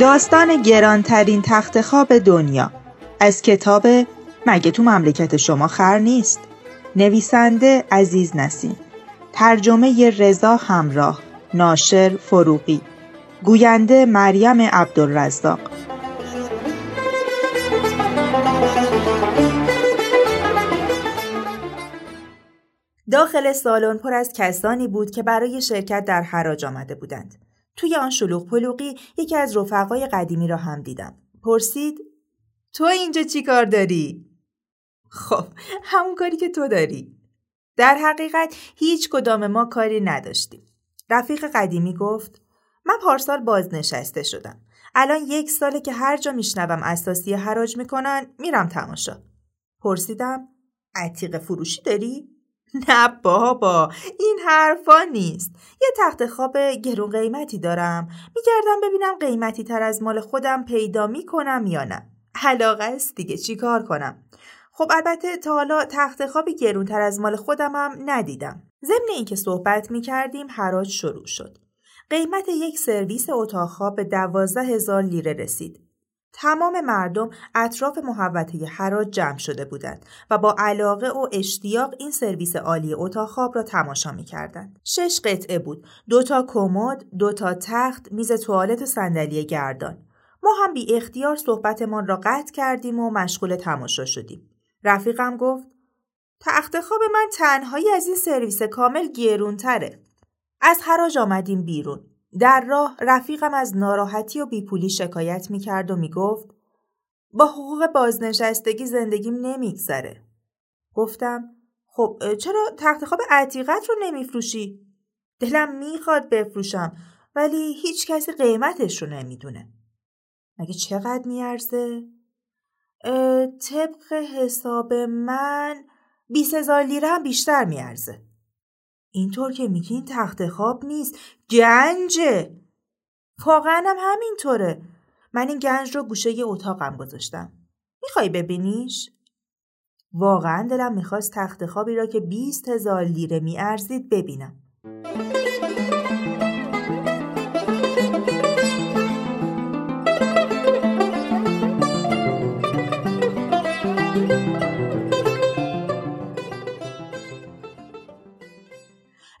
داستان گرانترین تخت خواب دنیا. از کتاب مگه تو مملکت شما خر نیست؟ نویسنده عزیز نسیم. ترجمه رضا همراه ناشر فروغی. گوینده مریم عبدالرزاق. داخل سالن پر از کسانی بود که برای شرکت در حراج آمده بودند. توی آن شلوغ پلوغی یکی از رفقای قدیمی را هم دیدم. پرسید تو اینجا چی کار داری؟ خب همون کاری که تو داری. در حقیقت هیچ کدام ما کاری نداشتیم. رفیق قدیمی گفت من پارسال بازنشسته شدم. الان یک ساله که هر جا میشنوم اساسی حراج می‌کنن میرم تماشا. پرسیدم عتیق فروشی داری؟ نه بابا این حرفا نیست. یه تخت خواب گرون قیمتی دارم. میگردم ببینم قیمتی تر از مال خودم پیدا می‌کنم یا نه. علاقه است دیگه چی کار کنم؟ خب البته تا حالا تخت خوابی گرونتر از مال خودم هم ندیدم. ضمن اینکه صحبت می‌کردیم حراج شروع شد. قیمت یک سرویس اتاق خواب به دوازده هزار لیره رسید. تمام مردم اطراف محوطه حراج جمع شده بودند و با علاقه و اشتیاق این سرویس عالی اتاق خواب را تماشا می کردند. شش قطعه بود. دو تا کمد، دو تا تخت، میز توالت و صندلی گردان. ما هم بی اختیار صحبتمان را قطع کردیم و مشغول تماشا شدیم. رفیقم گفت تخت خواب من تنهایی از این سرویس کامل گرونتره. از حراج آمدیم بیرون. در راه رفیقم از ناراحتی و بیپولی شکایت می‌کرد و می‌گفت با حقوق بازنشستگی زندگیم نمیگذره. گفتم خب چرا تخت خواب عتیقت رو نمیفروشی؟ دلم می‌خواد بفروشم ولی هیچ کسی قیمتش رو نمی‌دونه. مگه چقدر میارزه؟ طبق حساب من بیس هزار لیره هم بیشتر میارزه. اینطور که میگی این تخت خواب نیست. گنجه! واقعا هم همینطوره. من این گنج رو گوشه ی اتاقم گذاشتم. می‌خوای ببینیش؟ واقعا دلم می‌خواست تخت خوابی را که بیست هزار لیره میارزید ببینم.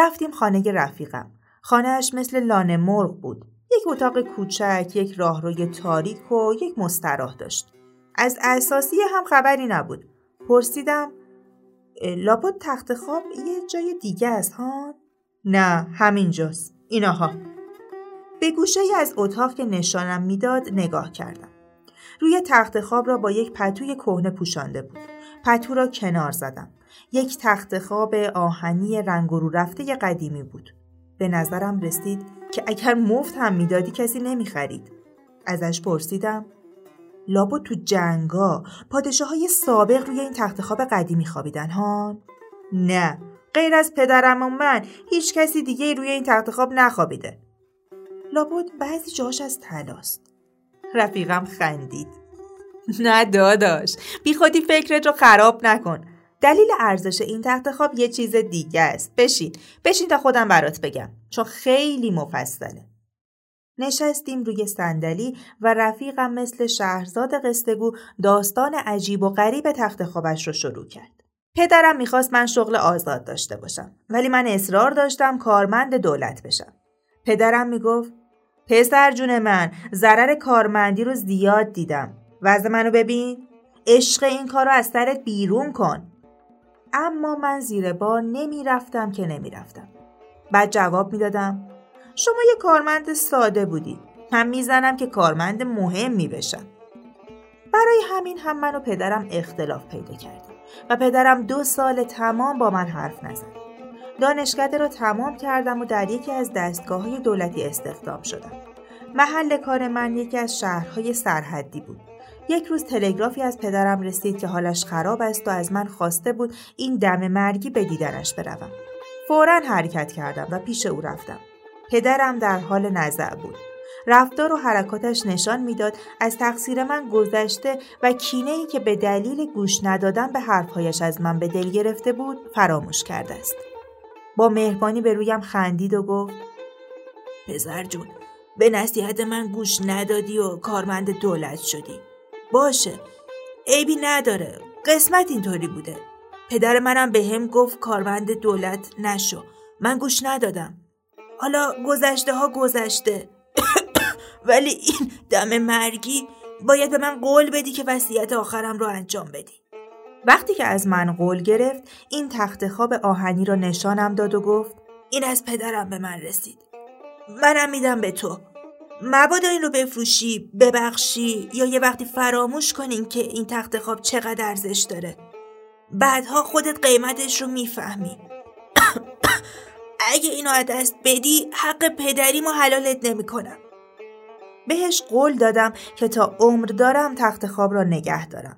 رفتیم خانه رفیقم. خانهش مثل لانه مرغ بود. یک اتاق کوچک، یک راهروی تاریک و یک مستراح داشت. از اساسی هم خبری نبود. پرسیدم لابد تخت خواب یه جای دیگه است ها؟ نه همینجاست. ایناها. به گوشه ای از اتاق که نشانم می‌داد نگاه کردم. روی تخت خواب را با یک پتوی کهنه پوشانده بود. پتو را کنار زدم. یک تخت خواب آهنی رنگ رو رفته قدیمی بود. به نظرم رسید که اگر مفت هم می‌دادی کسی نمی‌خرید. ازش پرسیدم لابو تو جنگا پادشاه های سابق روی این تخت خواب قدیمی خوابیدن ها؟ نه غیر از پدرم و من هیچ کسی دیگه روی این تخت خواب نخوابیده. لابد بعضی جاش از تلاست. رفیقم خندید. نه داداش بی خودی فکرت رو خراب نکن دلیل ارزش این تخت خواب یه چیز دیگه است. بشین. بشین تا خودم برات بگم. چون خیلی مفصله. نشستیم روی صندلی و رفیقم مثل شهرزاد قصدگو داستان عجیب و غریب تخت خوابش رو شروع کرد. پدرم می‌خواست من شغل آزاد داشته باشم ولی من اصرار داشتم کارمند دولت بشم. پدرم می‌گفت پسر جون من ضرر کارمندی رو زیاد دیدم. وضع منو ببین. عشق این کار رو از سرت بیرون کن. اما من زیر بار نمی رفتم که نمی رفتم. بعد جواب می دادم شما یه کارمند ساده بودی. من می‌زنم که کارمند مهم می بشم. برای همین هم من و پدرم اختلاف پیدا کردیم و پدرم دو سال تمام با من حرف نزد. دانشکده را تمام کردم و در یکی از دستگاه های دولتی استخدام شدم. محل کار من یکی از شهرهای سرحدی بود. یک روز تلگرافی از پدرم رسید که حالش خراب است و از من خواسته بود این دم مرگی به دیدنش بروم. فورا حرکت کردم و پیش او رفتم. پدرم در حال نزع بود. رفتار و حرکاتش نشان می‌داد از تقصیر من گذشته و کینه ای که به دلیل گوش ندادن به حرفهایش از من به دل گرفته بود فراموش کرده است. با مهربانی به رویم خندید و گفت پسر جون به نصیحت من گوش ندادی و کارمند دولت شدی باشه. عیبی نداره. قسمت اینطوری بوده. پدر منم به هم گفت کارمند دولت نشو. من گوش ندادم. حالا گذشته ها گذشته. ولی این دم مرگی باید به من قول بدی که وصیت آخرم رو انجام بدی. وقتی که از من قول گرفت این تخت خواب آهنی را نشانم داد و گفت این از پدرم به من رسید. منم میدم به تو. مبادا این رو بفروشی ببخشی یا یه وقتی فراموش کنین که این تخت خواب چقدر ارزش داره. بعدها خودت قیمتش رو می‌فهمی. اگه اینو از دست بدی حق پدریمو حلالت نمی‌کنم. بهش قول دادم که تا عمر دارم تخت خواب را نگه دارم.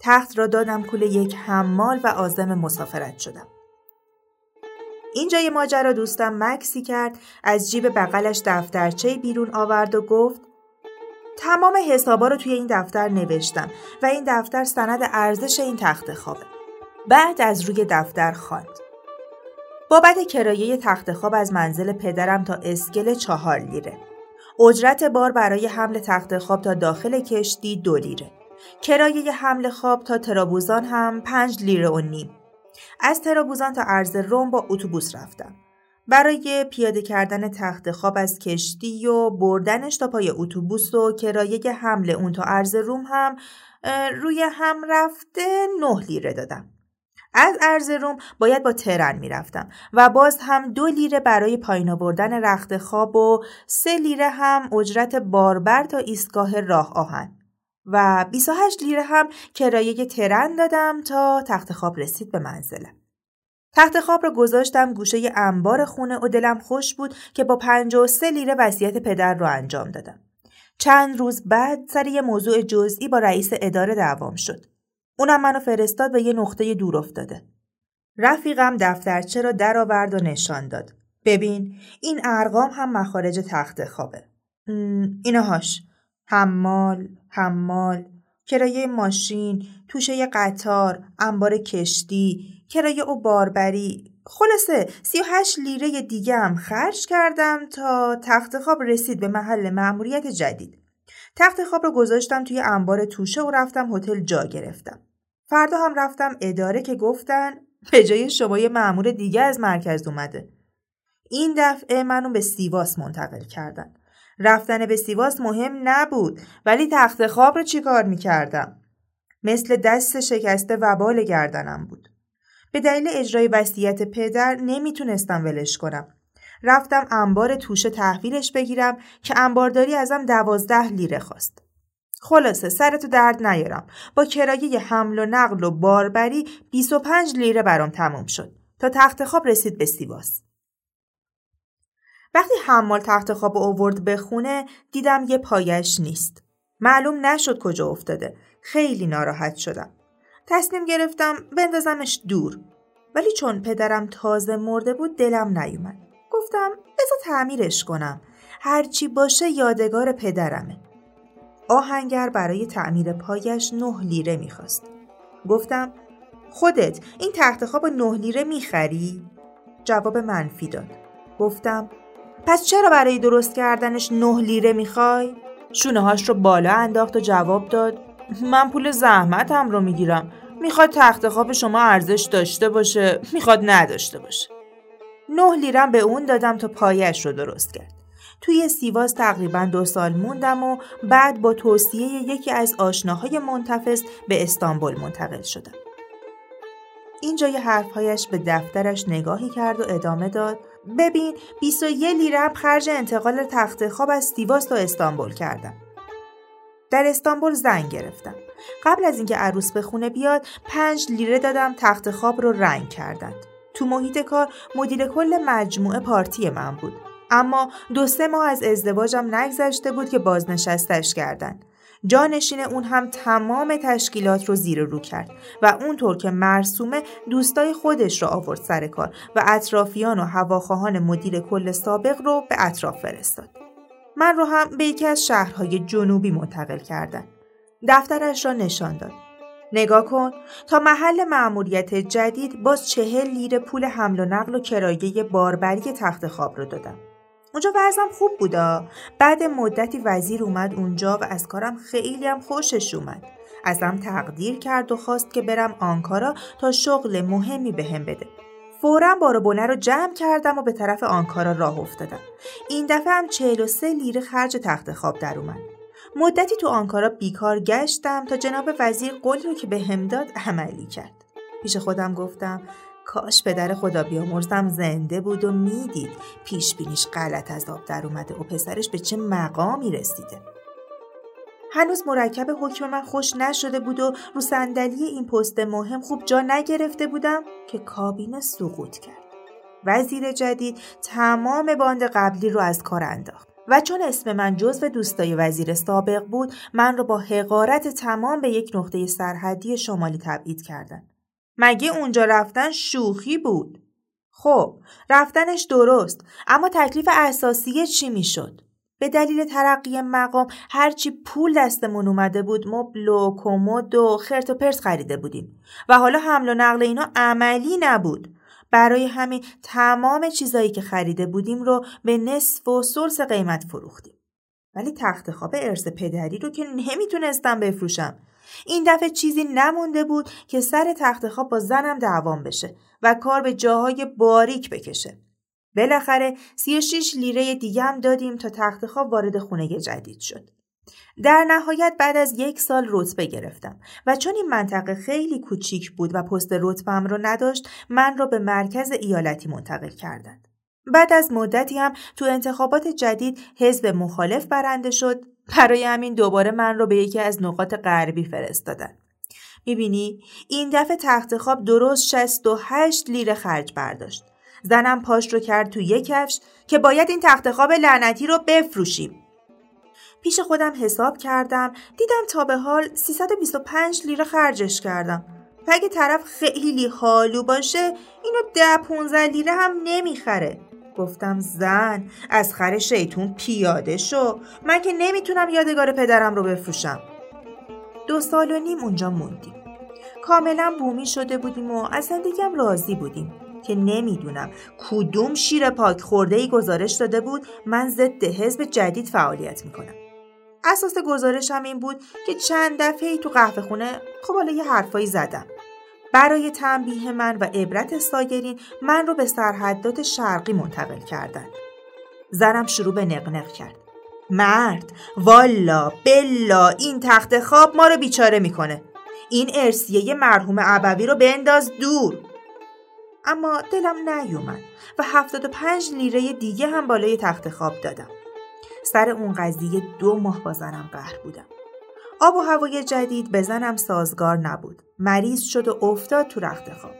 تخت را دادم کول یک حمال و آزم مسافرت شدم. اینجای ماجرا دوستم مکسی کرد از جیب بغلش دفترچه بیرون آورد و گفت تمام حسابا رو توی این دفتر نوشتم و این دفتر سند ارزش این تخت خوابه. بعد از روی دفتر خواند. بابت کرایه تخت خواب از منزل پدرم تا اسکل چهار لیره. اجرت بار برای حمل تخت خواب تا داخل کشتی دو لیره. کرایه حمل خواب تا ترابوزان هم پنج لیره و نیم. از ترابوزان تا ارز روم با اتوبوس رفتم. برای پیاده کردن تخت خواب از کشتی و بردنش تا پای اتوبوس و کرایه حمل اون تا ارز روم هم روی هم رفته نه لیره دادم. از ارز روم باید با ترن می‌رفتم و باز هم دو لیره برای پایین آوردن رخت خواب و سه لیره هم اجرت باربر تا ایستگاه راه آهن. و 28 لیره هم کرایه ترن دادم تا تخت خواب رسید به منزلم. تخت خواب را گذاشتم گوشه انبار خونه و دلم خوش بود که با 53 لیره وصیت پدر رو انجام دادم. چند روز بعد سر یه موضوع جزئی با رئیس اداره دعوام شد. اونم منو فرستاد به یه نقطه دور افتاده. رفیقم دفترچه را درآورد و نشان داد. ببین این ارقام هم مخارج تخت خوابه. اینهاش حمال، حمال، کرایه ماشین، توشه قطار، انبار کشتی، کرایه او باربری خلاصه 38 لیره دیگه هم خرج کردم تا تخت خواب رسید به محل مأموریت جدید. تخت خواب رو گذاشتم توی انبار توشه و رفتم هتل جا گرفتم. فردا هم رفتم اداره که گفتن به جای شما یه مأمور دیگه از مرکز اومده. این دفعه منو به سیواس منتقل کردن. رفتن به سیواس مهم نبود ولی تخت خواب رو چیکار می‌کردم؟ مثل دست شکسته وبال گردنم بود. به دلیل اجرای وصیت پدر نمی‌تونستم ولش کنم. رفتم انبار توشه تحویلش بگیرم که انبارداری ازم دوازده لیره خواست. خلاصه سرتو درد نیارم. با کرایه حمل و نقل و باربری 25 لیره برام تموم شد تا تخت خواب رسید به سیواس. وقتی حمال تخت خواب اوورد به خونه دیدم یه پایش نیست. معلوم نشد کجا افتاده. خیلی ناراحت شدم. تصمیم گرفتم بندازمش دور. ولی چون پدرم تازه مرده بود دلم نیومد. گفتم بذار تعمیرش کنم. هرچی باشه یادگار پدرمه. آهنگر برای تعمیر پایش نه لیره می‌خواست. گفتم خودت این تخت خواب نه لیره می‌خری؟ جواب منفی داد. گفتم پس چرا برای درست کردنش نه لیره می‌خوای؟ شونه هاش رو بالا انداخت و جواب داد من پول زحمتم رو می‌گیرم. می‌خواد تخت خواب شما ارزش داشته باشه می‌خواد نداشته باشه. نه لیرم به اون دادم تا پایش رو درست کرد. توی سیواس تقریبا دو سال موندم و بعد با توصیه یکی از آشناهای منتفض به استانبول منتقل شدم. اینجای حرفهایش به دفترش نگاهی کرد و ادامه داد. ببین 21 لیره هم خرج انتقال تخت خواب از سیواس تا استانبول کردم. در استانبول زنگ گرفتم. قبل از اینکه عروس به خونه بیاد پنج لیره دادم تخت خواب رو رنگ کردند. تو محیط کار مدیر کل مجموعه پارتی من بود. اما دو سه ماه از ازدواجم نگذشته بود که بازنشستش کردند. جانشین اون هم تمام تشکیلات رو زیر رو کرد و اونطور که مرسومه دوستای خودش رو آورد سر کار و اطرافیان و هواخواهان مدیر کل سابق رو به اطراف فرستاد. من رو هم به یکی از شهرهای جنوبی منتقل کردن. دفترش را نشان داد. نگاه کن تا محل معمولیت جدید باز چهل لیره پول حمل و نقل و کرایه باربری تخت خواب رو دادم. اونجا وضعم خوب بودا. بعد مدتی وزیر اومد اونجا و از کارم خیلی هم خوشش اومد. ازم تقدیر کرد و خواست که برم آنکارا تا شغل مهمی بهم هم بده. فورا بارو بونه رو جمع کردم و به طرف آنکارا راه افتادم. این دفعه هم 43 لیره خرج تخت خواب در اومد. مدتی تو آنکارا بیکار گشتم تا جناب وزیر قولی رو که به هم داد عملی کرد. پیش خودم گفتم کاش پدر خدا بیامرزم زنده بود و می‌دید پیش بینیش غلط از آب در اومده و پسرش به چه مقامی رسیده هنوز مرکب حکم من خوش نشده بود و رو صندلی این پست مهم خوب جا نگرفته بودم که کابینه سقوط کرد. وزیر جدید تمام باند قبلی رو از کار انداخت. و چون اسم من جزو دوستای وزیر سابق بود من رو با حقارت تمام به یک نقطه سرحدی شمالی تبعید کردن. مگه اونجا رفتن شوخی بود؟ خب رفتنش درست اما تکلیف اساسی چی می‌شد؟ به دلیل ترقی مقام هرچی پول دستمون اومده بود مبل و کمد و خرت و پرس خریده بودیم و حالا حمل و نقل اینا عملی نبود برای همین تمام چیزایی که خریده بودیم رو به نصف و سلس قیمت فروختیم ولی تخت خواب ارث پدری رو که نمی‌تونستم بفروشم این دفعه چیزی نمونده بود که سر تخت خواب با زنم دعوام بشه و کار به جاهای باریک بکشه بالاخره 36 لیره دیگه هم دادیم تا تخت خواب وارد خونه جدید شد. در نهایت بعد از یک سال رتبه گرفتم و چون این منطقه خیلی کوچیک بود و پست رتبم رو نداشت من را به مرکز ایالتی منتقل کردند. بعد از مدتی هم تو انتخابات جدید حزب مخالف برنده شد برای همین دوباره من رو به یکی از نقاط غربی فرستادن. می‌بینی این دفعه تخت خواب درست 68 لیره خرج برداشت. زنم پاش رو کرد تو یک کفش که باید این تخت خواب لعنتی رو بفروشیم. پیش خودم حساب کردم دیدم تا به حال 325 لیره خرجش کردم. اگه طرف خیلی حالو باشه اینو ده 15 لیره هم نمی‌خره. گفتم زن از خر شیطون پیاده شو من که نمی‌تونم یادگار پدرم رو بفروشم. دو سال و نیم اونجا موندیم. کاملا بومی شده بودیم و از زندگیم راضی بودیم. که نمی‌دونم کدوم شیر پاک خورده ای گزارش داده بود من ضد حزب جدید فعالیت می‌کنم اساس گزارشم این بود که چند دفعه ای تو قهوه خونه خب حالا یه حرفایی زدم برای تنبیه من و عبرت سایرین من رو به سرحدات شرقی منتقل کردند زنم شروع به نقنق کرد مرد والا بلا این تخت خواب ما رو بیچاره می‌کنه این ارسیه مرحوم عبوی رو بنداز دور اما دلم نیومد و 75 لیره دیگه هم بالای تخت خواب دادم. سر اون قضیه دو ماه با زنم قهر بودم. آب و هوای جدید به زنم سازگار نبود. مریض شد و افتاد تو رخت خواب.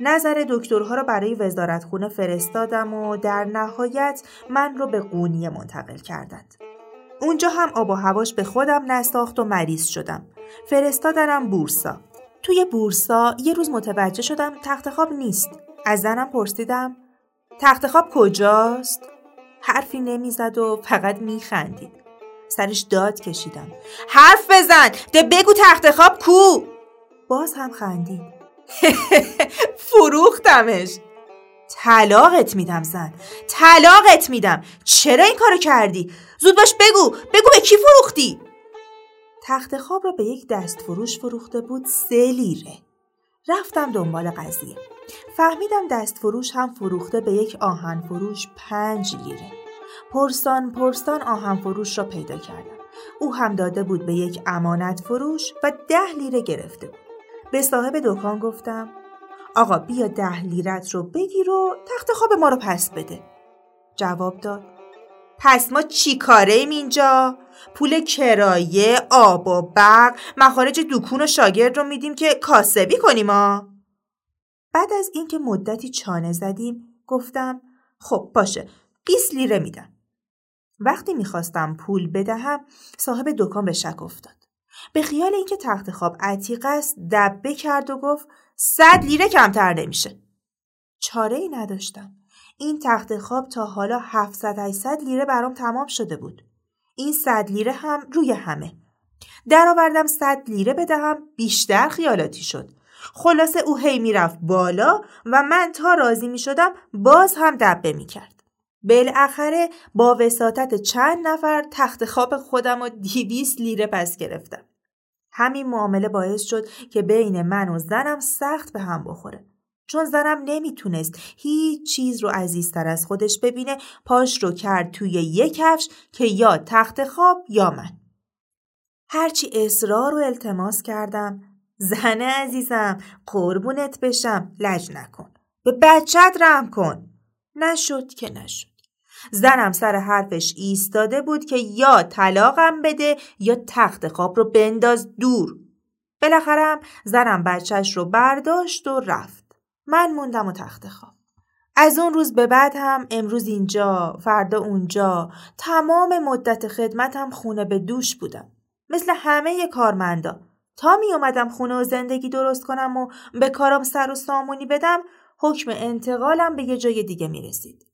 نظر دکترها را برای وزارتخونه فرستادم و در نهایت من رو به قونیه منتقل کردند. اونجا هم آب و هواش به خودم نساخت و مریض شدم. فرستادنم بورسا. توی بورسا یه روز متوجه شدم تخت خواب نیست. از زنم پرسیدم تخت خواب کجاست؟ حرفی نمی‌زد و فقط میخندید. سرش داد کشیدم. حرف بزن! ده بگو تخت خواب کو! باز هم خندید. فروختمش. طلاقت میدم زن. طلاقت میدم. چرا این کارو کردی؟ زود باش بگو. بگو به کی فروختی؟ تخت خواب را به یک دست فروش فروخته بود سه لیره. رفتم دنبال قضیه. فهمیدم دست فروش هم فروخته به یک آهن فروش پنج لیره. پرسان پرسان آهن فروش را پیدا کردم. او هم داده بود به یک امانت فروش و ده لیره گرفته بود. به صاحب دکان گفتم آقا بیا ده لیرت رو بگیر و تخت خواب ما رو پس بده. جواب داد پس ما چی کاره ایم اینجا؟ پول کرایه، آب و برق، مخارج دکون و شاگرد رو میدیم که کاسبی کنیم ها؟ بعد از اینکه مدتی چانه زدیم گفتم خب باشه 20 لیره میدم. وقتی می‌خواستم پول بدهم صاحب دکان به شک افتاد. به خیال اینکه تخت خواب عتیق است دبه کرد و گفت صد لیره کمتر نمیشه. چاره ای نداشتم. این تخت خواب تا حالا 700 800 لیره برام تمام شده بود. این صد لیره هم روی همه. درآوردم صد لیره بدهم بیشتر خیالاتی شد. خلاصه او هی می‌رفت بالا و من تا راضی می شدم باز هم دبه می کرد. بالاخره با وساطت چند نفر تخت خواب خودم و دیویس لیره پس گرفتم. همین معامله باعث شد که بین من و زنم سخت به هم بخوره. چون زنم نمی‌تونست هیچ چیز رو عزیزتر از خودش ببینه پاش رو کرد توی یک کفش که یا تخت خواب یا من. هرچی اصرار و التماس کردم زن عزیزم قربونت بشم لج نکن به بچت رحم کن نشد که نشد. زنم سر حرفش ایستاده بود که یا طلاقم بده یا تخت خواب رو بنداز دور. بالاخره زنم بچهش رو برداشت و رفت. من موندم و تخت خواب. از اون روز به بعد هم امروز اینجا فردا اونجا تمام مدت خدمتم خونه به دوش بودم. مثل همه کارمندا. تا می اومدم خونه و زندگی درست کنم و به کارم سر و سامونی بدم حکم انتقالم به یه جای دیگه می رسید.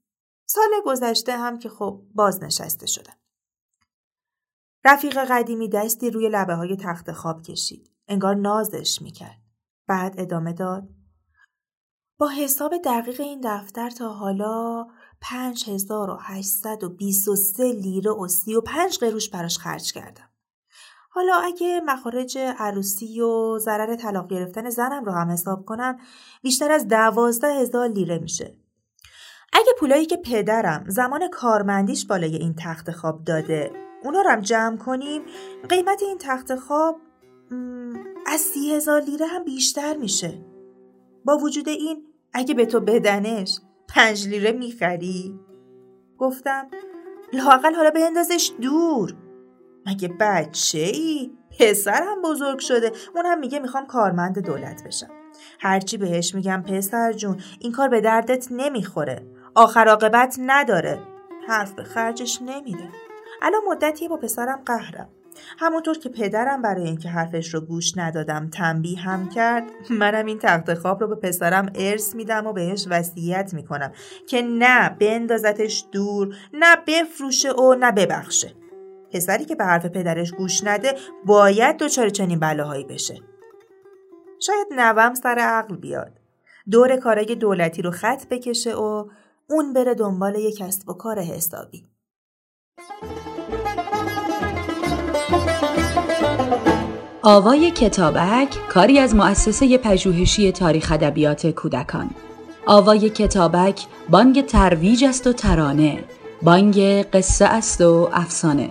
سال گذشته هم که خب بازنشسته شدم. رفیق قدیمی دستی روی لبه های تخت خواب کشید. انگار نازش می‌کرد. بعد ادامه داد. با حساب دقیق این دفتر تا حالا 5823 لیره و 35 قروش براش خرج کردم. حالا اگه مخارج عروسی و ضرر طلاق گرفتن زنم رو هم حساب کنم بیشتر از دوازده هزار لیره میشه. اگه پولایی که پدرم زمان کارمندیش بالای این تخت خواب داده اونا رو هم جمع کنیم قیمت این تخت خواب از سی هزار لیره هم بیشتر میشه. با وجود این اگه به تو بدنش پنج لیره می‌خری؟ گفتم لاقل حالا بندازش دور مگه بچه ای؟ پسرم بزرگ شده. اونم میگه می‌خوام کارمند دولت بشم. هرچی بهش میگم پسر جون این کار به دردت نمی‌خوره. آخر عاقبت نداره. حرف به خرجش نمیده. الان مدتی با پسرم قهرم. همونطور که پدرم برای اینکه حرفش رو گوش ندادم تنبیه هم کرد منم این تخت خواب رو به پسرم ارث میدم و بهش وصیت می‌کنم که نه بندازتش دور نه بفروشه و نه ببخشه. پسری که به حرف پدرش گوش نده باید دچار چنین بلاهایی بشه. شاید نوم سر عقل بیاد. دور کارای دولتی رو خط بکشه و اون بره دنبال یک کسب و کار حسابی. آوای کتابک کاری از مؤسسه پژوهشی تاریخ ادبیات کودکان. آوای کتابک بانگ ترویج است و ترانه. بانگ قصه است و افسانه.